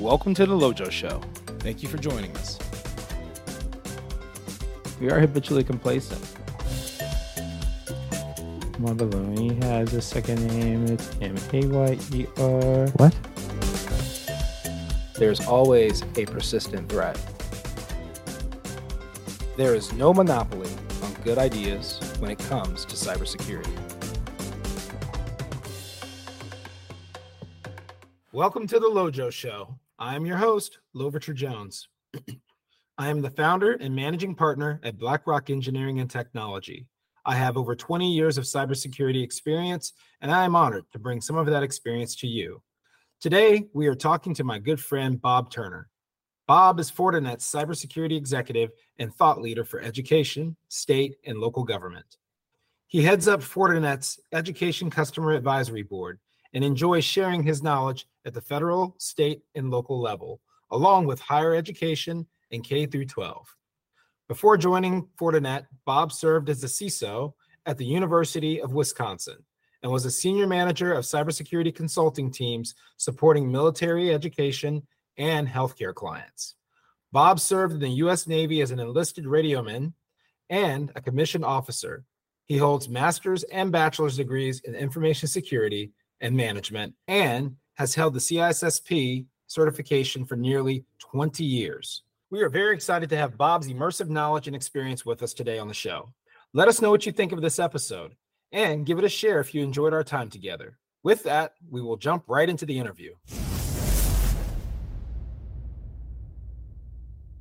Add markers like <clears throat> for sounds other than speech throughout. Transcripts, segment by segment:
Welcome to the Lojo Show. Thank you for joining us. We are habitually complacent. Mobiloni has a second name. It's M A Y E R. What? There's always a persistent threat. There is no monopoly on good ideas when it comes to cybersecurity. Welcome to the Lojo Show. I'm your host, Loverture Jones. <clears throat> I am the founder and managing partner at BlackRock Engineering and Technology. I have over 20 years of cybersecurity experience, and I am honored to bring some of that experience to you. Today, we are talking to my good friend Bob Turner. Bob is Fortinet's cybersecurity executive and thought leader for education, state, and local government. He heads up Fortinet's Education Customer Advisory Board and enjoys sharing his knowledge at the federal, state, and local level, along with higher education and K through 12. Before joining Fortinet, Bob served as a CISO at the University of Wisconsin and was a senior manager of cybersecurity consulting teams supporting military education and healthcare clients. Bob served in the U.S. Navy as an enlisted radioman and a commissioned officer. He holds master's and bachelor's degrees in information security and management and has held the CISSP certification for nearly 20 years. We are very excited to have Bob's immersive knowledge and experience with us today on the show. Let us know what you think of this episode and give it a share if you enjoyed our time together. With that, we will jump right into the interview.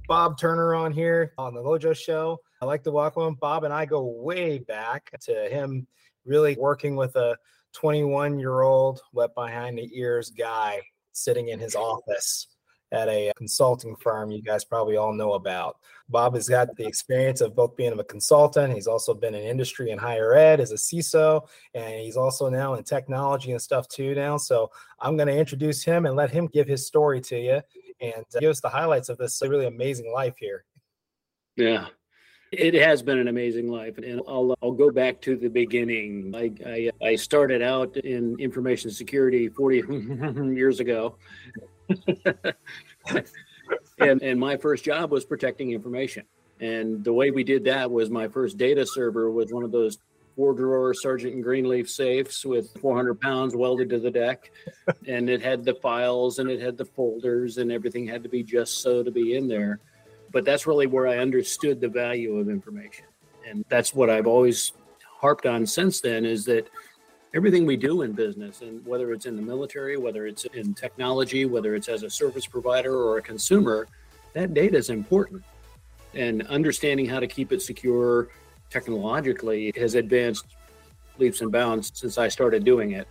Bob Turner on here on the Lojo Show. I like to welcome Bob and I go way back to him really working with a 21 year old wet behind the ears guy sitting in his office at a consulting firm you guys probably all know about. Bob has got the experience of both being a consultant. He's also been in industry and higher ed as a CISO, and he's also now in technology and stuff too now. So I'm going to introduce him and let him give his story to you and uh, give us the highlights of this really amazing life here. Yeah. It has been an amazing life, and I'll uh, I'll go back to the beginning. I I, I started out in information security 40 <laughs> years ago, <laughs> and and my first job was protecting information. And the way we did that was my first data server was one of those four drawer Sargent Greenleaf safes with 400 pounds welded to the deck. and it had the files and it had the folders and everything had to be just so to be in there but that's really where I understood the value of information. And that's what I've always harped on since then is that everything we do in business, and whether it's in the military, whether it's in technology, whether it's as a service provider or a consumer, that data is important. And understanding how to keep it secure technologically has advanced leaps and bounds since I started doing it.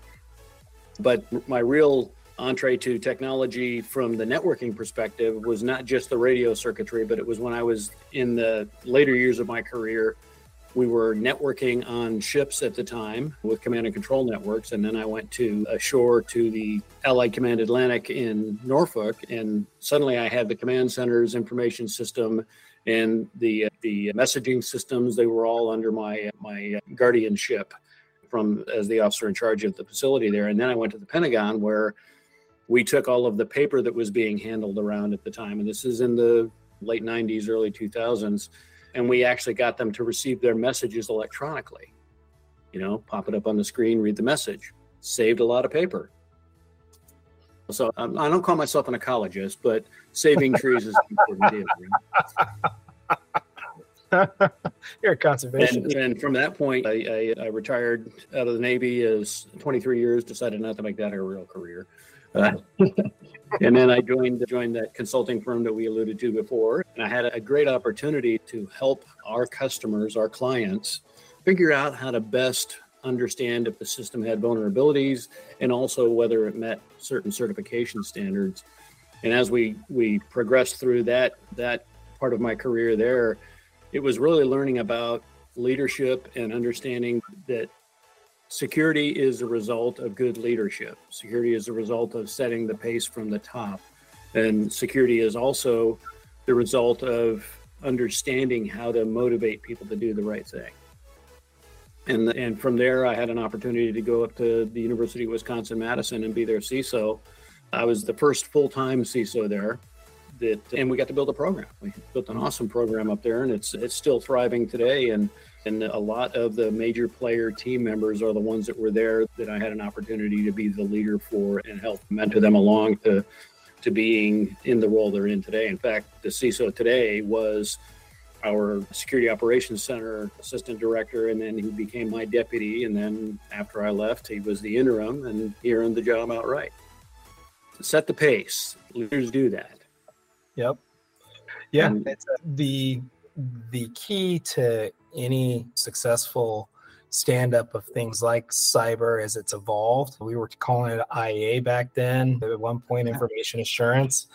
But my real entree to technology from the networking perspective was not just the radio circuitry, but it was when I was in the later years of my career. We were networking on ships at the time with command and control networks. And then I went to ashore to the Allied Command Atlantic in Norfolk. And suddenly I had the command center's information system and the, the messaging systems. They were all under my, my guardianship from as the officer in charge of the facility there. And then I went to the Pentagon where we took all of the paper that was being handled around at the time, and this is in the late 90s, early 2000s, and we actually got them to receive their messages electronically. You know, pop it up on the screen, read the message. Saved a lot of paper. So um, I don't call myself an ecologist, but saving trees is important deal. <laughs> You're a conservation. And, and, from that point, I, I, I, retired out of the Navy as 23 years, decided not to make that a real career. <laughs> And then I joined joined that consulting firm that we alluded to before, and I had a great opportunity to help our customers, our clients, figure out how to best understand if the system had vulnerabilities and also whether it met certain certification standards. And as we we progressed through that that part of my career there, it was really learning about leadership and understanding that Security is a result of good leadership. Security is a result of setting the pace from the top. And security is also the result of understanding how to motivate people to do the right thing. And, and from there, I had an opportunity to go up to the University of Wisconsin Madison and be their CISO I was the first full time CISO there. That, and we got to build a program. We built an awesome program up there, and it's it's still thriving today. And and a lot of the major player team members are the ones that were there that I had an opportunity to be the leader for and help mentor them along to to being in the role they're in today. In fact, the CISO today was our security operations center assistant director, and then he became my deputy. And then after I left, he was the interim, and he earned the job outright. Set the pace. Leaders do that. Yep. Yeah, and, the the key to any successful stand up of things like cyber as it's evolved. We were calling it IA back then, at one point, information assurance.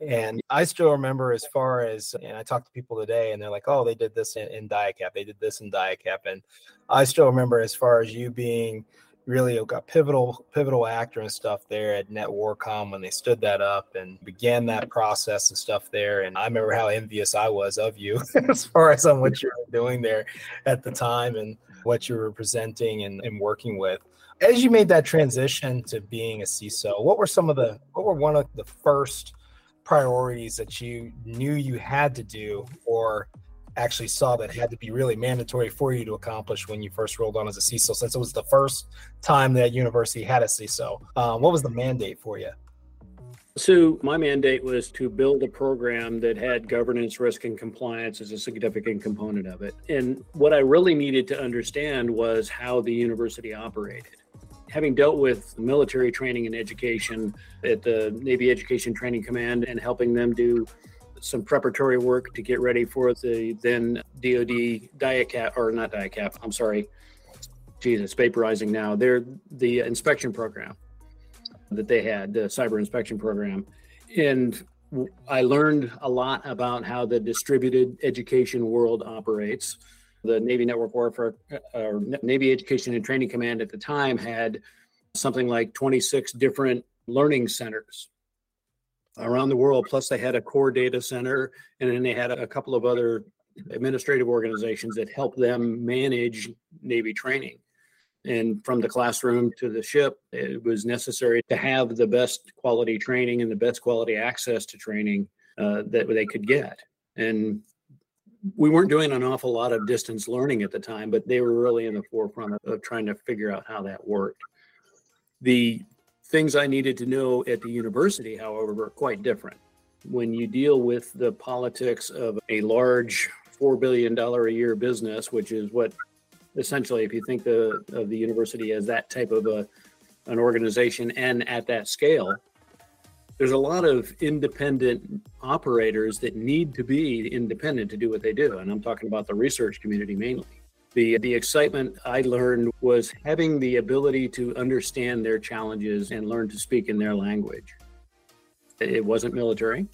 And I still remember as far as, and I talk to people today and they're like, oh, they did this in, in DIACAP, they did this in DIACAP. And I still remember as far as you being really a pivotal pivotal actor and stuff there at NETWARCOM when they stood that up and began that process and stuff there. And I remember how envious I was of you <laughs> as far as on what you were doing there at the time and what you were presenting and, and working with. As you made that transition to being a CISO, what were some of the what were one of the first priorities that you knew you had to do or actually saw that had to be really mandatory for you to accomplish when you first rolled on as a CISO, since it was the first time that university had a CISO. Um, what was the mandate for you? So, my mandate was to build a program that had governance, risk, and compliance as a significant component of it. And what I really needed to understand was how the university operated. Having dealt with military training and education at the Navy Education Training Command and helping them do some preparatory work to get ready for the then DoD DIACAP, or not DIACAP, I'm sorry, Jesus, vaporizing now. They're the inspection program that they had, the cyber inspection program. And I learned a lot about how the distributed education world operates. The Navy Network Warfare, uh, or Navy Education and Training Command at the time had something like 26 different learning centers around the world. Plus, they had a core data center, and then they had a couple of other administrative organizations that helped them manage Navy training. And from the classroom to the ship, it was necessary to have the best quality training and the best quality access to training uh, that they could get. And we weren't doing an awful lot of distance learning at the time, but they were really in the forefront of, of trying to figure out how that worked. The things I needed to know at the university, however, were quite different. When you deal with the politics of a large $4 billion a year business, which is what essentially, if you think the, of the university as that type of a, an organization and at that scale, there's a lot of independent operators that need to be independent to do what they do. And I'm talking about the research community mainly. The, the excitement I learned was having the ability to understand their challenges and learn to speak in their language. It wasn't military.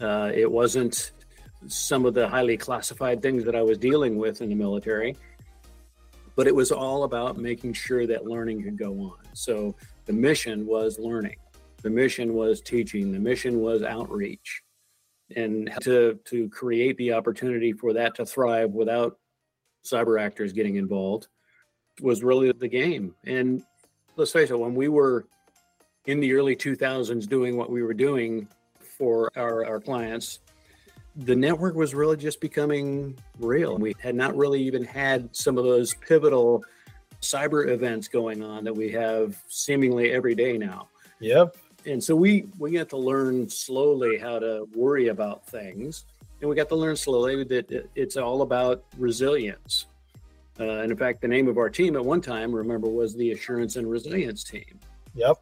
Uh, it wasn't some of the highly classified things that I was dealing with in the military, but it was all about making sure that learning could go on. So the mission was learning, the mission was teaching, the mission was outreach. And to, to create the opportunity for that to thrive without cyber actors getting involved was really the game. And let's face it, when we were in the early 2000s doing what we were doing for our, our clients, the network was really just becoming real. We had not really even had some of those pivotal cyber events going on that we have seemingly every day now. Yep. And so we we got to learn slowly how to worry about things and we got to learn slowly that it's all about resilience. Uh, and in fact, the name of our team at one time, remember, was the Assurance and Resilience Team. Yep.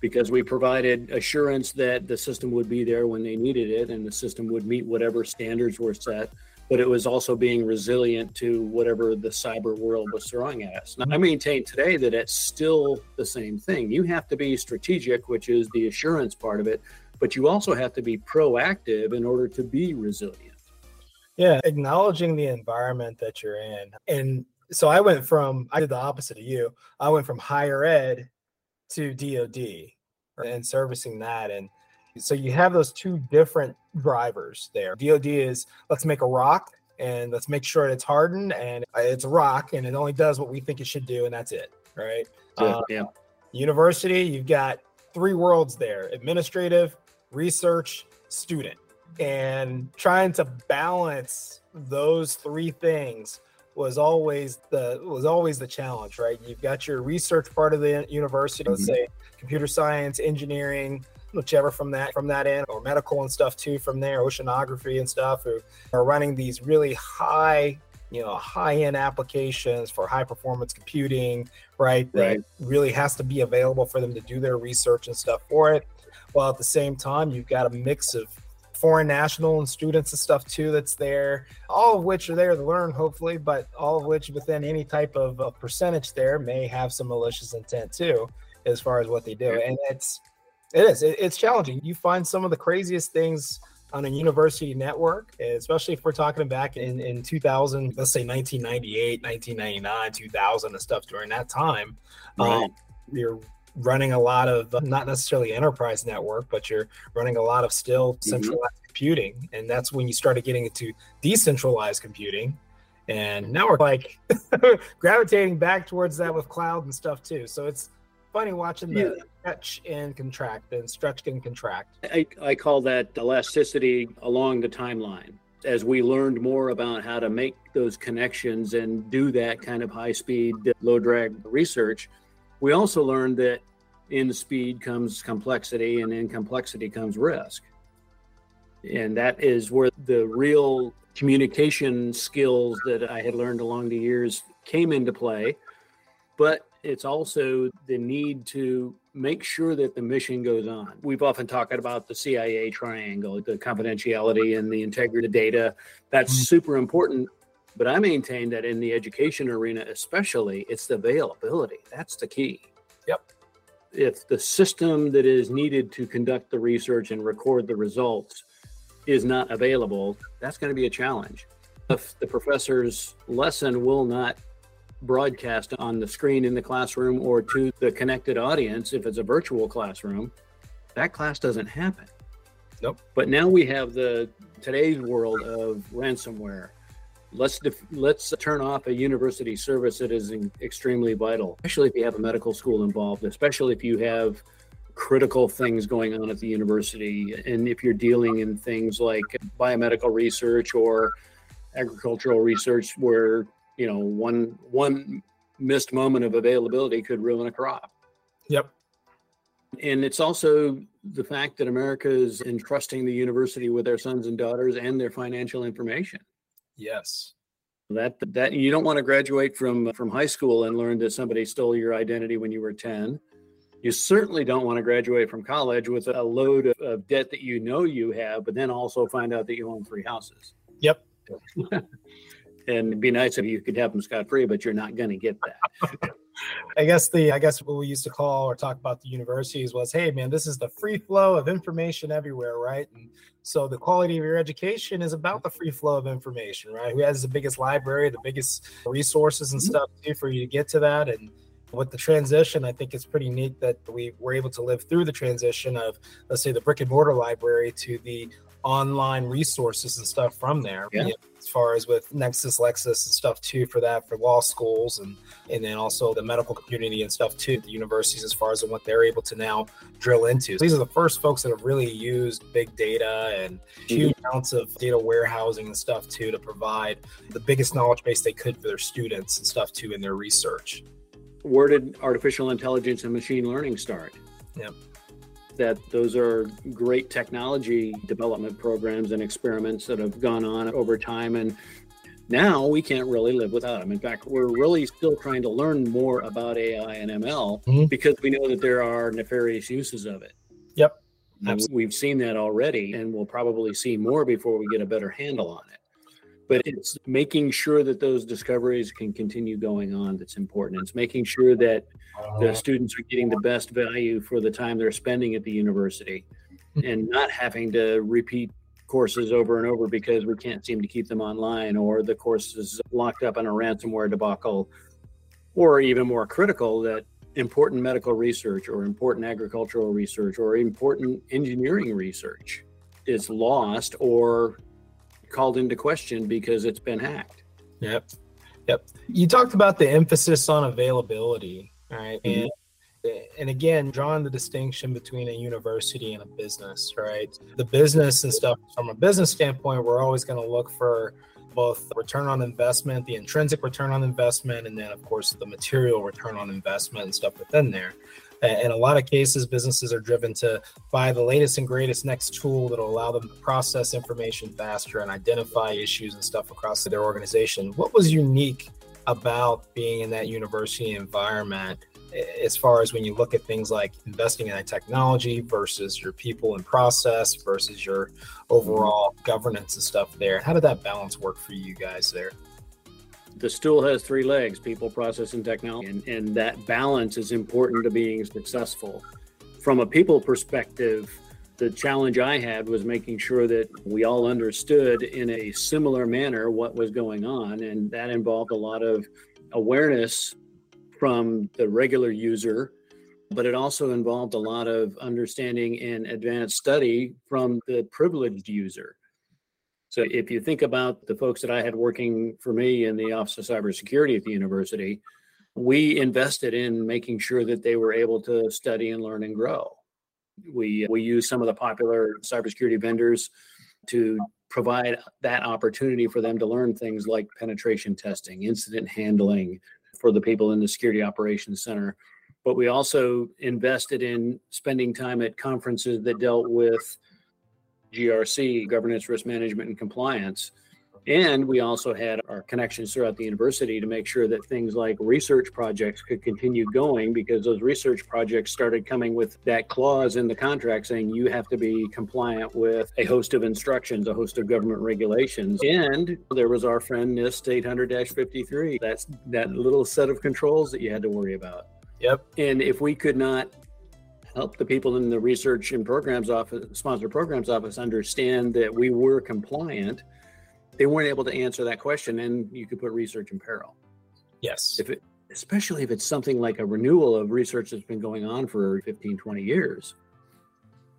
Because we provided assurance that the system would be there when they needed it and the system would meet whatever standards were set. But it was also being resilient to whatever the cyber world was throwing at us. Now, I maintain today that it's still the same thing. You have to be strategic, which is the assurance part of it, but you also have to be proactive in order to be resilient. Yeah, acknowledging the environment that you're in. And so I went from, I did the opposite of you. I went from higher ed to DOD and servicing that. And so you have those two different drivers there. DOD is let's make a rock and let's make sure it's hardened and it's a rock and it only does what we think it should do. And that's it. Right. Yeah. Uh, yeah. University, you've got three worlds there administrative, research, student. And trying to balance those three things was always the was always the challenge, right? You've got your research part of the university, mm-hmm. let's say computer science, engineering, whichever from that from that end, or medical and stuff too from there, oceanography and stuff, who are running these really high you know high end applications for high performance computing right that right. really has to be available for them to do their research and stuff for it while at the same time you've got a mix of foreign national and students and stuff too that's there all of which are there to learn hopefully but all of which within any type of, percentage there may have some malicious intent too as far as what they do and it's it is it, it's challenging you find some of the craziest things on a university network, especially if we're talking back in, in 2000, let's say 1998, 1999, 2000 and stuff during that time. Right. Um, you're running a lot of not necessarily enterprise network, but you're running a lot of still mm-hmm. centralized mm-hmm. computing. And that's when you started getting into decentralized computing. And now we're like <laughs> gravitating back towards that with cloud and stuff too. So it's funny watching the yeah. stretch and contract and stretch and contract. I, I call that elasticity along the timeline. As we learned more about how to make those connections and do that kind of high speed, low drag research, we also learned that in speed comes complexity and in complexity comes risk. And that is where the real communication skills that I had learned along the years came into play. But it's also the need to make sure that the mission goes on. We've often talked about the CIA triangle, the confidentiality and the integrity of data. That's mm-hmm. super important. But I maintain that in the education arena, especially, it's the availability. That's the key. Yep. If the system that is needed to conduct the research and record the results is not available, that's going to be a challenge. If the professor's lesson will not broadcast on the screen in the classroom or to the connected audience if it's a virtual classroom, that class doesn't happen. Nope. But now we have the today's world of ransomware. Let's def- let's turn off a university service that is extremely vital, especially if you have a medical school involved, especially if you have critical things going on at the university, and if you're dealing in things like biomedical research or agricultural research where you know one one missed moment of availability could ruin a crop. Yep. And it's also the fact that america is entrusting the university with their sons and daughters and their financial information yes. That that you don't want to graduate from from high school and learn that somebody stole your identity when you were 10 you certainly don't want to graduate from college with a load of, of debt that you know you have but then also find out that you own three houses. Yep. <laughs> And it'd be nice if you could have them scot free, but you're not going to get that. <laughs> I guess the I guess what we used to call or talk about the universities was, hey man, this is the free flow of information everywhere, right? And so the quality of your education is about the free flow of information, right? Who has the biggest library, the biggest resources and mm-hmm. stuff too for you to get to that. And with the transition, I think it's pretty neat that we were able to live through the transition of, let's say, the brick and mortar library to the online resources and stuff from there. Yeah. You know, as far as with Nexis, Lexis, and stuff too for that for law schools and and then also the medical community and stuff too. The universities as far as what they're able to now drill into. So these are the first folks that have really used big data and huge mm-hmm. amounts of data warehousing and stuff too to provide the biggest knowledge base they could for their students and stuff too in their research. Where did artificial intelligence and machine learning start? Yep that those are great technology development programs and experiments that have gone on over time. And now we can't really live without them. In fact, we're really still trying to learn more about AI and ML mm-hmm. because we know that there are nefarious uses of it. Yep. And we've seen that already, and we'll probably see more before we get a better handle on it. But it's making sure that those discoveries can continue going on that's important. It's making sure that the students are getting the best value for the time they're spending at the university hmm. and not having to repeat courses over and over because we can't seem to keep them online or the course is locked up in a ransomware debacle or even more critical that important medical research or important agricultural research or important engineering research is lost or called into question because it's been hacked. Yep. Yep. You talked about the emphasis on availability right? Mm-hmm. And and again, drawing the distinction between a university and a business, right? The business and stuff, from a business standpoint, we're always going to look for both return on investment, the intrinsic return on investment, and then, of course, the material return on investment and stuff within there. In a lot of cases, businesses are driven to buy the latest and greatest next tool that'll allow them to process information faster and identify issues and stuff across their organization. What was unique about being in that university environment as far as when you look at things like investing in that technology versus your people and process versus your mm-hmm. overall governance and stuff there? How did that balance work for you guys there? The stool has three legs people, process, and technology. And, and that balance is important to being successful. From a people perspective, the challenge I had was making sure that we all understood in a similar manner what was going on. And that involved a lot of awareness from the regular user, but it also involved a lot of understanding and advanced study from the privileged user. So if you think about the folks that I had working for me in the Office of Cybersecurity at the university, we invested in making sure that they were able to study and learn and grow. We we use some of the popular cybersecurity vendors to provide that opportunity for them to learn things like penetration testing, incident handling, for the people in the Security Operations Center. But we also invested in spending time at conferences that dealt with GRC, governance, risk management, and compliance. And we also had our connections throughout the university to make sure that things like research projects could continue going because those research projects started coming with that clause in the contract saying you have to be compliant with a host of instructions, a host of government regulations. And there was our friend NIST 800 53. That's that little set of controls that you had to worry about. Yep. And if we could not help the people in the research and programs office, sponsor programs office understand that we were compliant, they weren't able to answer that question and you could put research in peril. Yes. If it especially if it's something like a renewal of research that's been going on for 15 20 years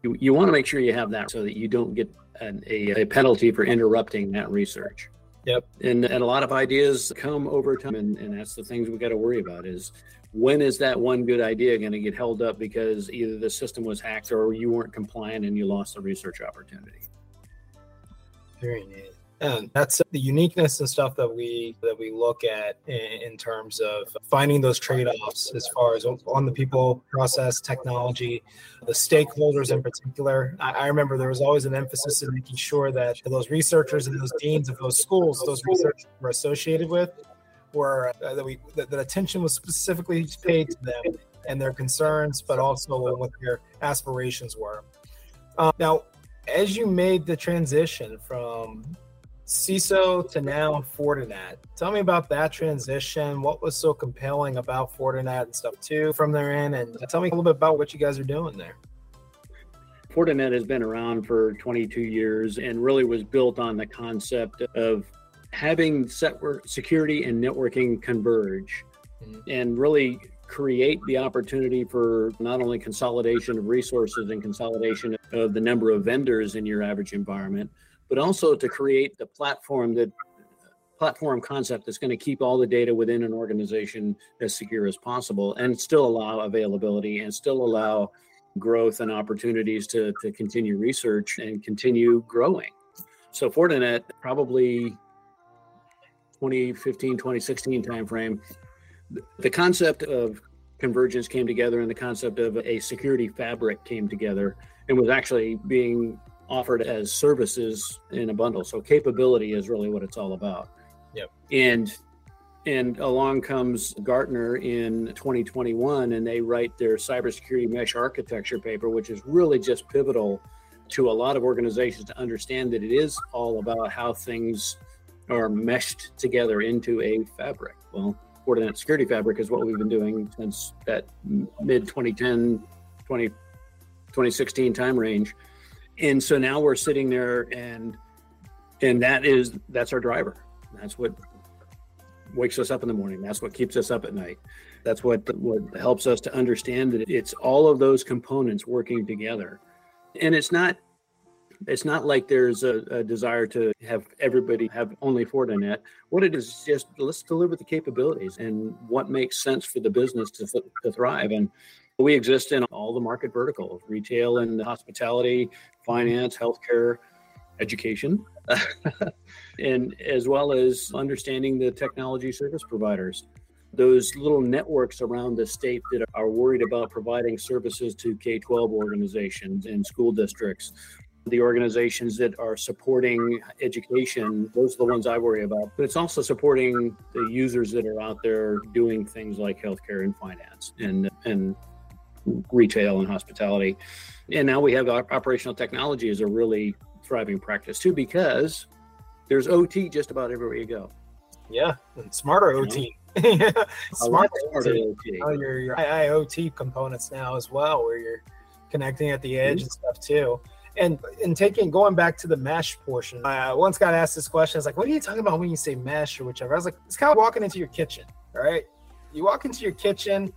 you, you want to make sure you have that so that you don't get an, a, a penalty for interrupting that research. Yep. And, and a lot of ideas come over time and, and that's the things we got to worry about is when is that one good idea going to get held up because either the system was hacked or you weren't compliant and you lost the research opportunity? Very neat and that's the uniqueness and stuff that we that we look at in, in, terms of finding those trade-offs as far as on the people process technology the stakeholders in particular. I, I remember there was always an emphasis in making sure that those researchers and those deans of those schools those researchers were associated with were uh, that we that, that attention was specifically paid to them and their concerns but also what their aspirations were um, now as you made the transition from CISO to now Fortinet. Tell me about that transition. What was so compelling about Fortinet and stuff too from their end? And tell me a little bit about what you guys are doing there. Fortinet has been around for 22 years and really was built on the concept of having set where security and networking converge mm-hmm. and really create the opportunity for not only consolidation of resources and consolidation of the number of vendors in your average environment, but also to create the platform that platform concept that's going to keep all the data within an organization as secure as possible and still allow availability and still allow growth and opportunities to, to continue research and continue growing. So Fortinet probably 2015, 2016 timeframe, the concept of convergence came together and the concept of a security fabric came together and was actually being offered as services in a bundle. So capability is really what it's all about. Yep. And and along comes Gartner in 2021 and they write their cybersecurity mesh architecture paper, which is really just pivotal to a lot of organizations to understand that it is all about how things are meshed together into a fabric. Well, Fortinet Security Fabric is what we've been doing since that mid 2010, 20, 2016 time range. And so now we're sitting there and and that is that's our driver. That's what wakes us up in the morning. That's what keeps us up at night. That's what what helps us to understand that it's all of those components working together. And it's not it's not like there's a, a desire to have everybody have only Fortinet. What it is, is just let's deliver the capabilities and what makes sense for the business to, to thrive. And We exist in all the market verticals retail and hospitality, finance, healthcare, education, <laughs> and as well as understanding the technology service providers. Those little networks around the state that are worried about providing services to K 12 organizations and school districts, the organizations that are supporting education, those are the ones I worry about. But it's also supporting the users that are out there doing things like healthcare and finance and, and retail and hospitality. And now we have operational technology as a really thriving practice too, because there's OT just about everywhere you go. Yeah, and smarter OT. <laughs> smarter, smarter OT. Oh, your, your IoT components now as well, where you're connecting at the edge mm-hmm. and stuff too. And and taking going back to the mesh portion, I once got asked this question. I was like, "What are you talking about when you say mesh or whichever?" I was like, "It's kind of walking into your kitchen, all right? You walk into your kitchen.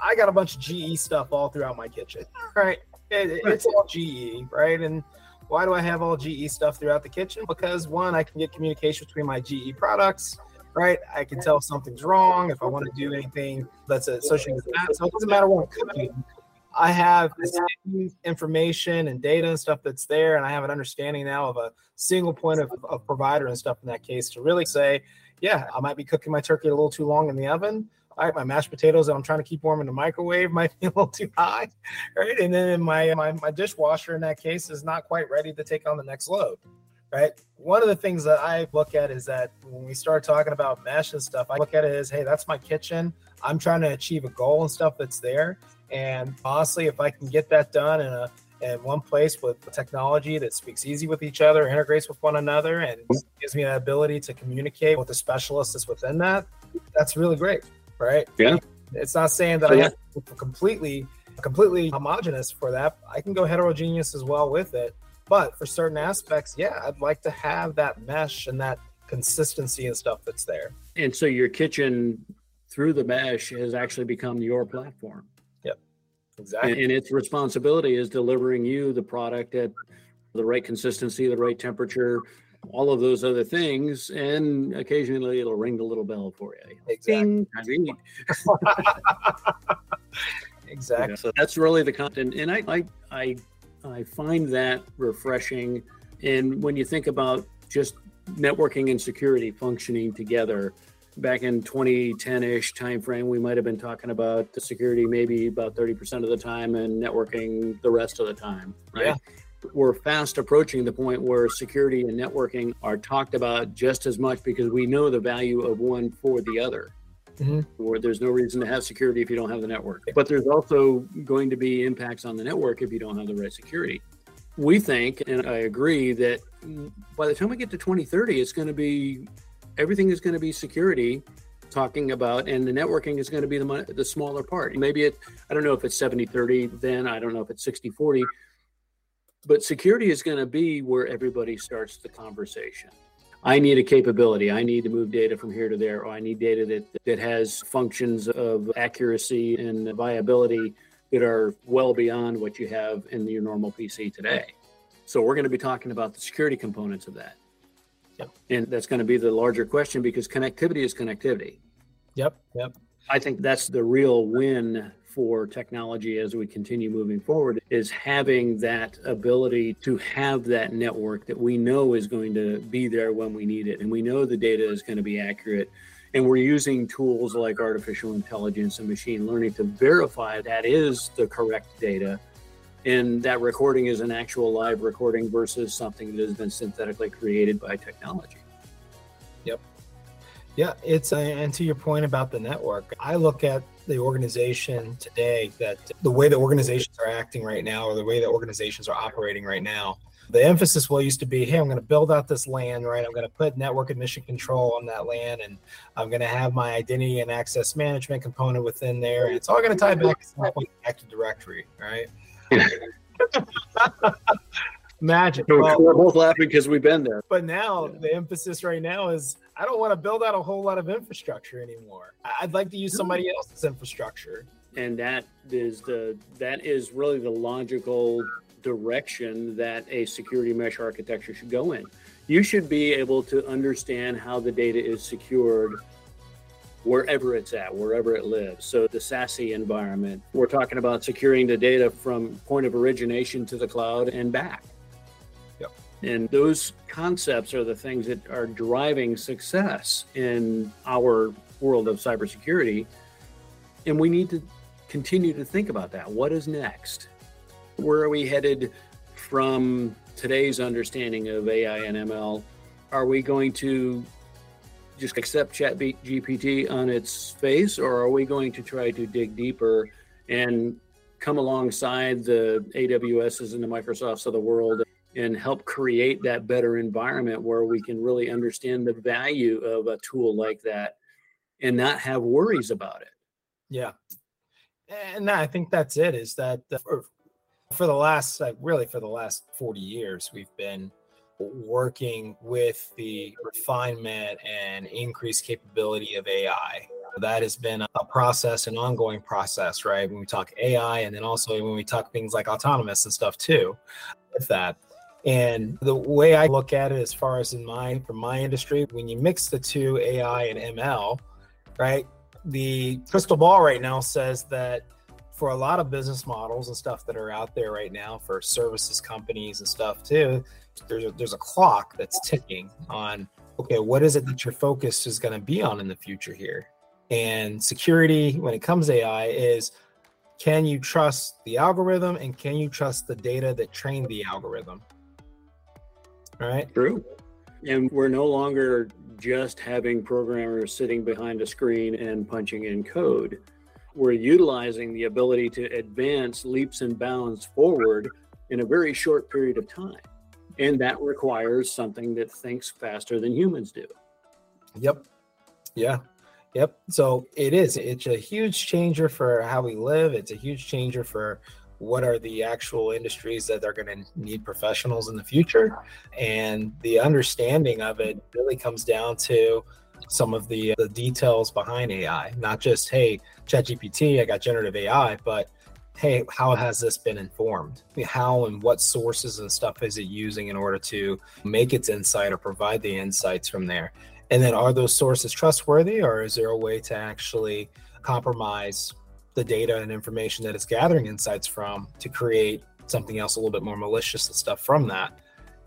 I got a bunch of GE stuff all throughout my kitchen, right? It, it's all GE, right? And why do I have all GE stuff throughout the kitchen? Because one, I can get communication between my GE products, right? I can tell if something's wrong if I want to do anything that's associated with that. So it doesn't matter what I'm cooking. I have information and data and stuff that's there, and I have an understanding now of a single point of, of provider and stuff in that case to really say, yeah, I might be cooking my turkey a little too long in the oven. All right, my mashed potatoes that I'm trying to keep warm in the microwave might be <laughs> a little too high, right? And then my, my my dishwasher in that case is not quite ready to take on the next load, right? One of the things that I look at is that when we start talking about mesh and stuff, I look at it as, hey, that's my kitchen. I'm trying to achieve a goal and stuff that's there. And honestly, if I can get that done in a in one place with technology that speaks easy with each other, integrates with one another, and gives me the ability to communicate with the specialist that's within that, that's really great, right? Yeah. It's not saying that so, I have to completely completely homogenous for that. I can go heterogeneous as well with it. But for certain aspects, yeah, I'd like to have that mesh and that consistency and stuff that's there. And so your kitchen through the mesh has actually become your platform. Exactly. And, and its responsibility is delivering you the product at the right consistency, the right temperature, all of those other things, and occasionally it'll ring the little bell for you. Exactly. <laughs> exactly. Yeah, so that's really the content, and I, I I I find that refreshing. And when you think about just networking and security functioning together, back in 2010-ish timeframe, we might have been talking about the security maybe about 30% of the time and networking the rest of the time, right? Yeah. We're fast approaching the point where security and networking are talked about just as much because we know the value of one for the other. Mm-hmm. Where there's no reason to have security if you don't have the network. But there's also going to be impacts on the network if you don't have the right security. We think, and I agree, that by the time we get to 2030, it's going to be everything is going to be security talking about and the networking is going to be the, the smaller part. Maybe it i don't know if it's 70 30 then i don't know if it's 60 40 but security is going to be where everybody starts the conversation. I need a capability. I need to move data from here to there or i need data that that has functions of accuracy and viability that are well beyond what you have in your normal pc today. So we're going to be talking about the security components of that Yep. And that's going to be the larger question because connectivity is connectivity. Yep. Yep. I think that's the real win for technology as we continue moving forward is having that ability to have that network that we know is going to be there when we need it and we know the data is going to be accurate and we're using tools like artificial intelligence and machine learning to verify that is the correct data and that recording is an actual live recording versus something that has been synthetically created by technology. Yep. Yeah, it's uh, and to your point about the network, I look at the organization today that the way that organizations are acting right now or the way that organizations are operating right now the emphasis will used to be hey i'm going to build out this LAN right i'm going to put network admission control on that LAN and i'm going to have my identity and access management component within there and it's all going to tie back to active directory right <laughs> Magic. Well, we're both laughing because we've been there. But now yeah. the emphasis right now is I don't want to build out a whole lot of infrastructure anymore. I'd like to use somebody else's infrastructure. And that is the that is really the logical direction that a security mesh architecture should go in. You should be able to understand how the data is secured wherever it's at, wherever it lives. So the SASE environment, we're talking about securing the data from point of origination to the cloud and back. Yep. And those concepts are the things that are driving success in our world of cybersecurity. And we need to continue to think about that. What is next? Where are we headed from today's understanding of AI and ML? Are we going to just accept chat gpt on its face or are we going to try to dig deeper and come alongside the aws's and the microsofts of the world and help create that better environment where we can really understand the value of a tool like that and not have worries about it? Yeah. And i think that's it is that for, for the last like really for the last 40 years we've been working with the refinement and increased capability of AI. That has been a process, an ongoing process, right? When we talk AI, and then also when we talk things like autonomous and stuff too, with that. And the way I look at it, as far as in my from my industry, when you mix the two AI and ML, right? The crystal ball right now says that for a lot of business models and stuff that are out there right now for services companies and stuff too, there's a, there's a clock that's ticking on okay what is it that your focus is going to be on in the future here? And security when it comes to ai is can you trust the algorithm and can you trust the data that trained the algorithm? All right? True. And we're no longer just having programmers sitting behind a screen and punching in code we're utilizing the ability to advance leaps and bounds forward in a very short period of time and that requires something that thinks faster than humans do. Yep. Yeah. Yep. So it is. It's a huge changer for how we live. It's a huge changer for what are the actual industries that are going to need professionals in the future. And the understanding of it really comes down to some of the, the details behind AI, not just, hey, ChatGPT, I got generative AI, but hey, how has this been informed? How and what sources and stuff is it using in order to make its insight or provide the insights from there? And then are those sources trustworthy or is there a way to actually compromise the data and information that it's gathering insights from to create something else a little bit more malicious and stuff from that?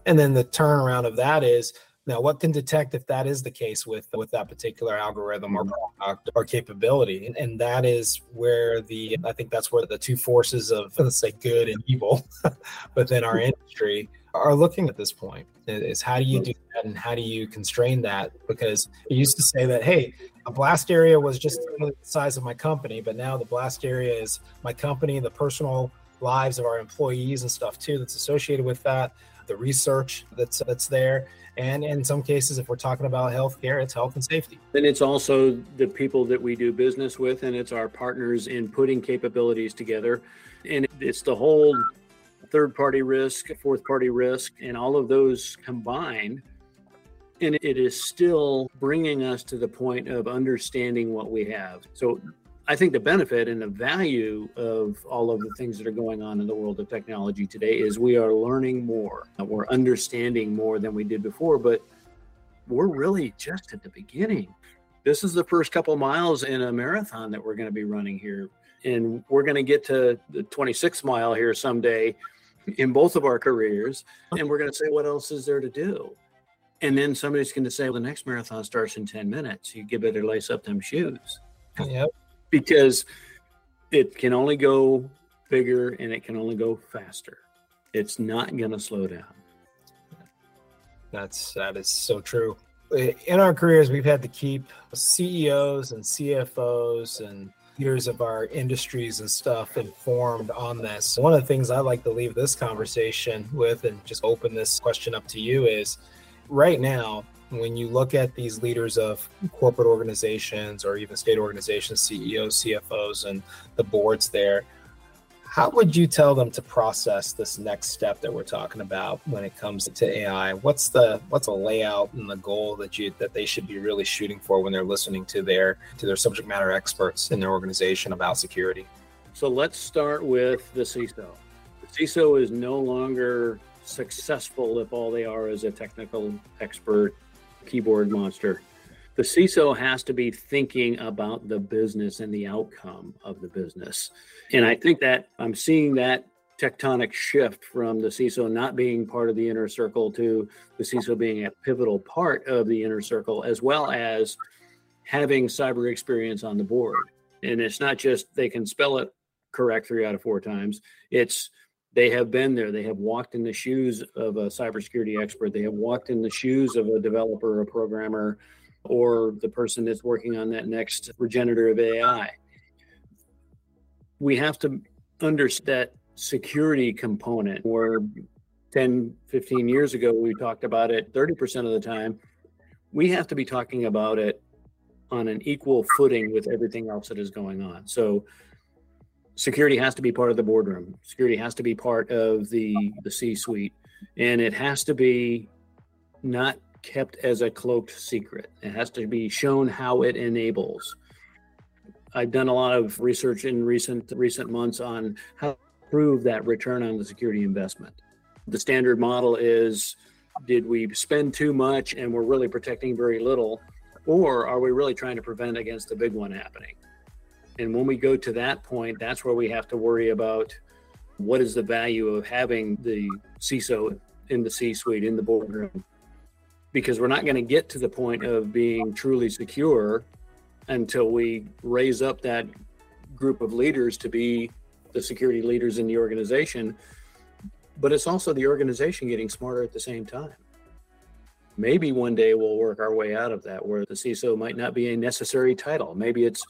And then the turnaround of that is now, what can detect if that is the case with with that particular algorithm or product or capability? And, and that is where the I think that's where the two forces of <laughs> let's say good and evil <laughs> within our industry are looking at this point. Is how do you do that and how do you constrain that? Because it used to say that hey, a blast area was just the size of my company, but now the blast area is my company, the personal lives of our employees and stuff too that's associated with that the research that's that's there and in some cases if we're talking about healthcare it's health and safety. Then it's also the people that we do business with and it's our partners in putting capabilities together. And it's the whole third party risk fourth party risk and all of those combined. And it is still bringing us to the point of understanding what we have. So I think the benefit and the value of all of the things that are going on in the world of technology today is we are learning more. We're understanding more than we did before, but we're really just at the beginning. This is the first couple miles in a marathon that we're going to be running here. And we're going to get to the 26th mile here someday in both of our careers. And we're going to say, what else is there to do? And then somebody's going to say, well, the next marathon starts in 10 minutes. You get better lace up them shoes. Yep because it can only go bigger and it can only go faster. It's not going to slow down. That's that is so true. In our careers, we've had to keep CEOs and CFOs and leaders of our industries and stuff informed on this. One of the things I like to leave this conversation with and just open this question up to you is right now, when you look at these leaders of corporate organizations or even state organizations, CEOs, CFOs, and the boards there, how would you tell them to process this next step that we're talking about when it comes to AI? What's the what's a layout and the goal that you that they should be really shooting for when they're listening to their to their subject matter experts in their organization about security? So let's start with the CISO. The CISO is no longer successful if all they are is a technical expert keyboard monster. the CISO has to be thinking about the business and the outcome of the business. And I think that I'm seeing that tectonic shift from the CISO not being part of the inner circle to the CISO being a pivotal part of the inner circle, as well as having cyber experience on the board. And it's not just they can spell it correct three out of four times. It's they have been there. They have walked in the shoes of a cybersecurity expert. They have walked in the shoes of a developer, a programmer, or the person that's working on that next regenerative AI. We have to understand that security component where 10, 15 years ago we talked about it 30% of the time. We have to be talking about it on an equal footing with everything else that is going on. So security has to be part of the boardroom. Security has to be part of the the C-suite, and it has to be not kept as a cloaked secret. It has to be shown how it enables. I've done a lot of research in recent recent months on how to prove that return on the security investment. The standard model is did we spend too much and we're really protecting very little or are we really trying to prevent against the big one happening? And when we go to that point, that's where we have to worry about what is the value of having the CISO in the C suite, in the boardroom, because we're not going to get to the point of being truly secure until we raise up that group of leaders to be the security leaders in the organization. But it's also the organization getting smarter at the same time. Maybe one day we'll work our way out of that where the CISO might not be a necessary title. Maybe it's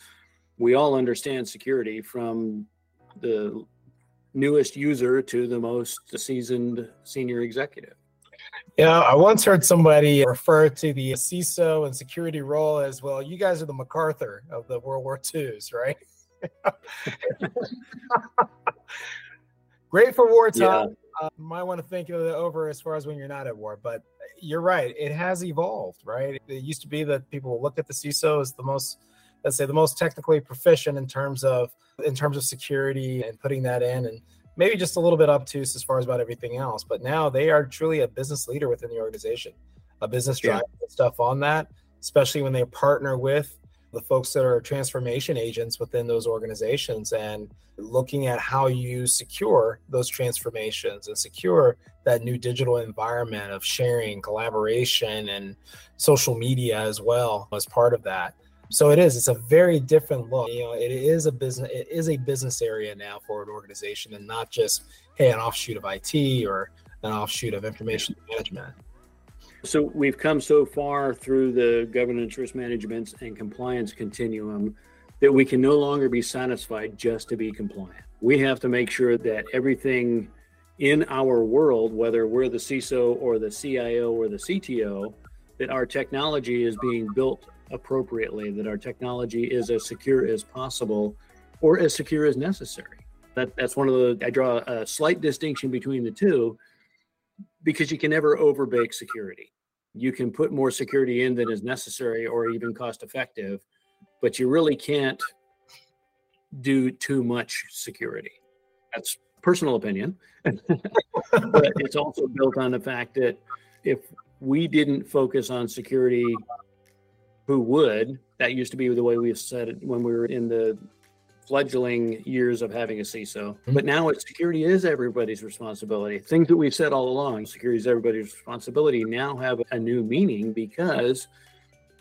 we all understand security from the newest user to the most seasoned senior executive. Yeah, I once heard somebody refer to the CISO and security role as well. You guys are the MacArthur of the World War II's, right? <laughs> Great for wartime. Yeah. Uh, might want to think of it over as far as when you're not at war, but you're right. It has evolved, right? It used to be that people looked at the CISO as the most let's say the most technically proficient in terms of in terms of security and putting that in and maybe just a little bit obtuse as far as about everything else but now they are truly a business leader within the organization a business driver yeah. stuff on that especially when they partner with the folks that are transformation agents within those organizations and looking at how you secure those transformations and secure that new digital environment of sharing collaboration and social media as well as part of that so it is. It's a very different look. You know, it is a business. It is a business area now for an organization, and not just hey, an offshoot of IT or an offshoot of information management. So we've come so far through the governance, risk management, and compliance continuum that we can no longer be satisfied just to be compliant. We have to make sure that everything in our world, whether we're the CISO or the CIO or the CTO, that our technology is being built appropriately, that our technology is as secure as possible or as secure as necessary. That, that's one of the, I draw a slight distinction between the two because you can never overbake security. You can put more security in than is necessary or even cost effective, but you really can't do too much security. That's personal opinion. <laughs> but it's also built on the fact that if we didn't focus on security who would. That used to be the way we said it when we were in the fledgling years of having a CISO. Mm-hmm. But now it's security is everybody's responsibility. Things that we've said all along, security is everybody's responsibility, now have a new meaning because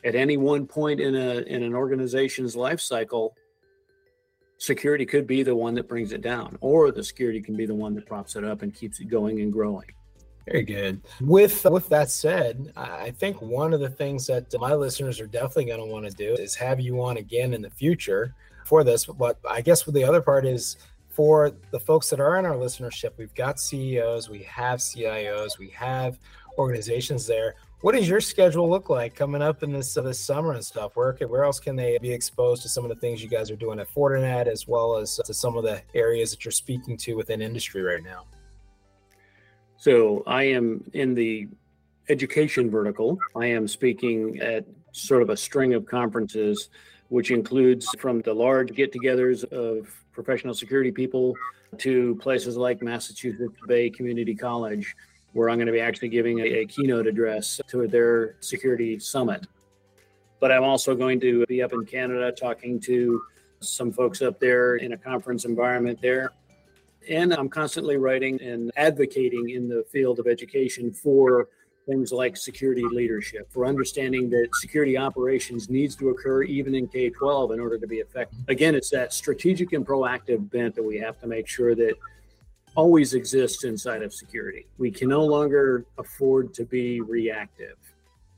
at any one point in a in an organization's life cycle, security could be the one that brings it down, or the security can be the one that props it up and keeps it going and growing. Very good. With with that said, I think one of the things that my listeners are definitely going to want to do is have you on again in the future for this. But I guess the other part is for the folks that are in our listenership, we've got CEOs, we have CIOs, we have organizations there. What does your schedule look like coming up in this uh, this summer and stuff? Where where else can they be exposed to some of the things you guys are doing at Fortinet, as well as to some of the areas that you're speaking to within industry right now? So I am in the education vertical. I am speaking at sort of a string of conferences, which includes from the large get togethers of professional security people to places like Massachusetts Bay Community College, where I'm going to be actually giving a, a keynote address to their security summit. But I'm also going to be up in Canada talking to some folks up there in a conference environment there. And I'm constantly writing and advocating in the field of education for things like security leadership, for understanding that security operations needs to occur even in K 12 in order to be effective. Again, it's that strategic and proactive bent that we have to make sure that always exists inside of security. We can no longer afford to be reactive.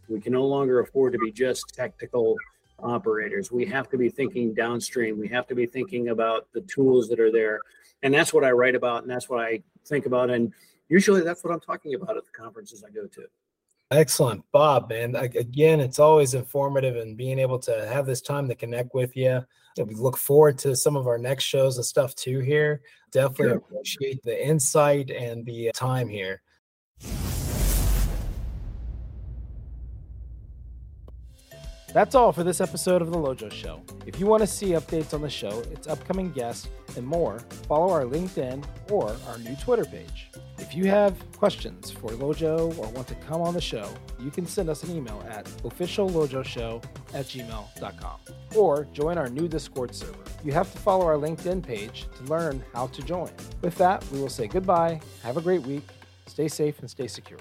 We can no longer afford to be just technical operators. We have to be thinking downstream. We have to be thinking about the tools that are there. And that's what I write about and that's what I think about. And usually that's what I'm talking about at the conferences I go to. Excellent, Bob. And again, it's always informative and being able to have this time to connect with you. We look forward to some of our next shows and stuff too here. Definitely sure. appreciate the insight and the time here. That's all for this episode of The Lojo Show. If you want to see updates on the show, its upcoming guests, and more, follow our LinkedIn or our new Twitter page. If you have questions for Lojo or want to come on the show, you can send us an email at officiallojoshow at gmail.com or join our new Discord server. You have to follow our LinkedIn page to learn how to join. With that, we will say goodbye, have a great week, stay safe, and stay secure.